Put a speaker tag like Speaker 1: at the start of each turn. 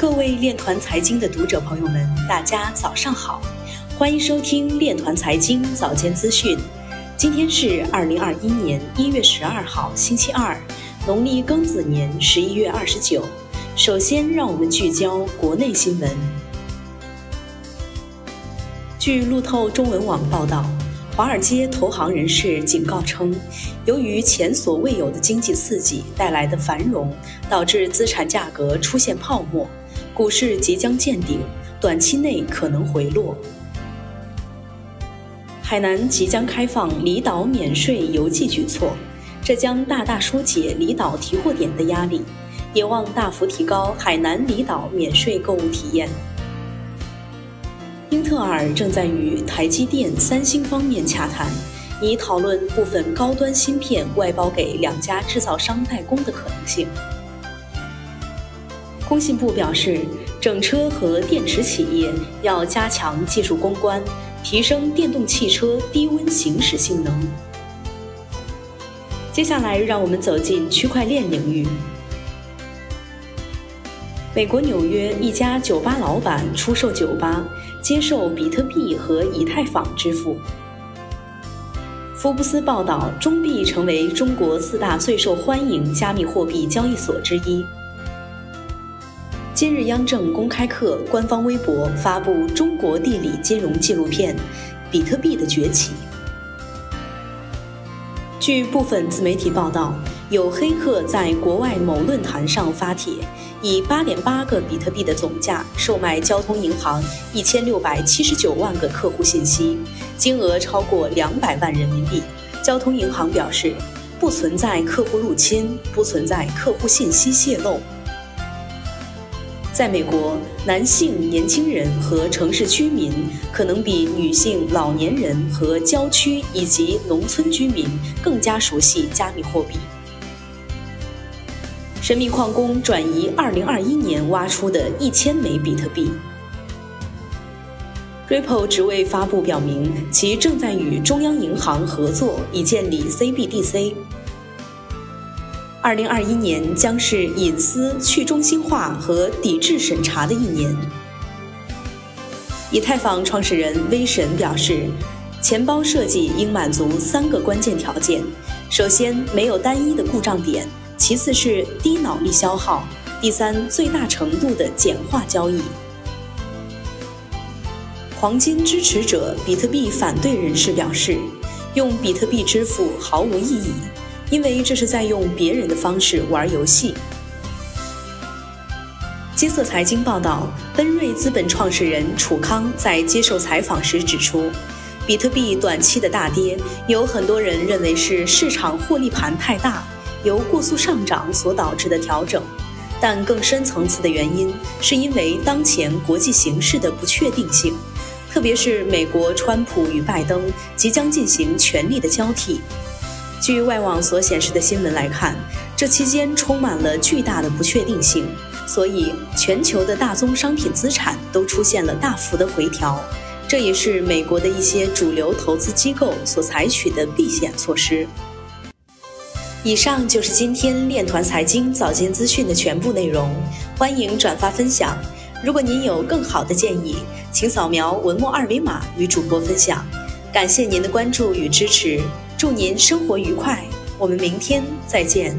Speaker 1: 各位链团财经的读者朋友们，大家早上好，欢迎收听链团财经早间资讯。今天是二零二一年一月十二号，星期二，农历庚子年十一月二十九。首先，让我们聚焦国内新闻。据路透中文网报道。华尔街投行人士警告称，由于前所未有的经济刺激带来的繁荣，导致资产价格出现泡沫，股市即将见顶，短期内可能回落。海南即将开放离岛免税邮寄举措，这将大大疏解离岛提货点的压力，也望大幅提高海南离岛免税购物体验。英特尔正在与台积电、三星方面洽谈，以讨论部分高端芯片外包给两家制造商代工的可能性。工信部表示，整车和电池企业要加强技术攻关，提升电动汽车低温行驶性能。接下来，让我们走进区块链领域。美国纽约一家酒吧老板出售酒吧，接受比特币和以太坊支付。福布斯报道，中币成为中国四大最受欢迎加密货币交易所之一。今日央政公开课官方微博发布中国地理金融纪录片《比特币的崛起》。据部分自媒体报道。有黑客在国外某论坛上发帖，以八点八个比特币的总价售卖交通银行一千六百七十九万个客户信息，金额超过两百万人民币。交通银行表示，不存在客户入侵，不存在客户信息泄露。在美国，男性、年轻人和城市居民可能比女性、老年人和郊区以及农村居民更加熟悉加密货币。神秘矿工转移2021年挖出的一千枚比特币。Ripple 职位发布表明，其正在与中央银行合作，以建立 CBDC。2021年将是隐私、去中心化和抵制审查的一年。以太坊创始人威神表示，钱包设计应满足三个关键条件：首先，没有单一的故障点。其次是低脑力消耗，第三最大程度的简化交易。黄金支持者、比特币反对人士表示，用比特币支付毫无意义，因为这是在用别人的方式玩游戏。金色财经报道，奔瑞资本创始人楚康在接受采访时指出，比特币短期的大跌，有很多人认为是市场获利盘太大。由过速上涨所导致的调整，但更深层次的原因是因为当前国际形势的不确定性，特别是美国川普与拜登即将进行权力的交替。据外网所显示的新闻来看，这期间充满了巨大的不确定性，所以全球的大宗商品资产都出现了大幅的回调，这也是美国的一些主流投资机构所采取的避险措施。以上就是今天链团财经早间资讯的全部内容，欢迎转发分享。如果您有更好的建议，请扫描文末二维码与主播分享。感谢您的关注与支持，祝您生活愉快，我们明天再见。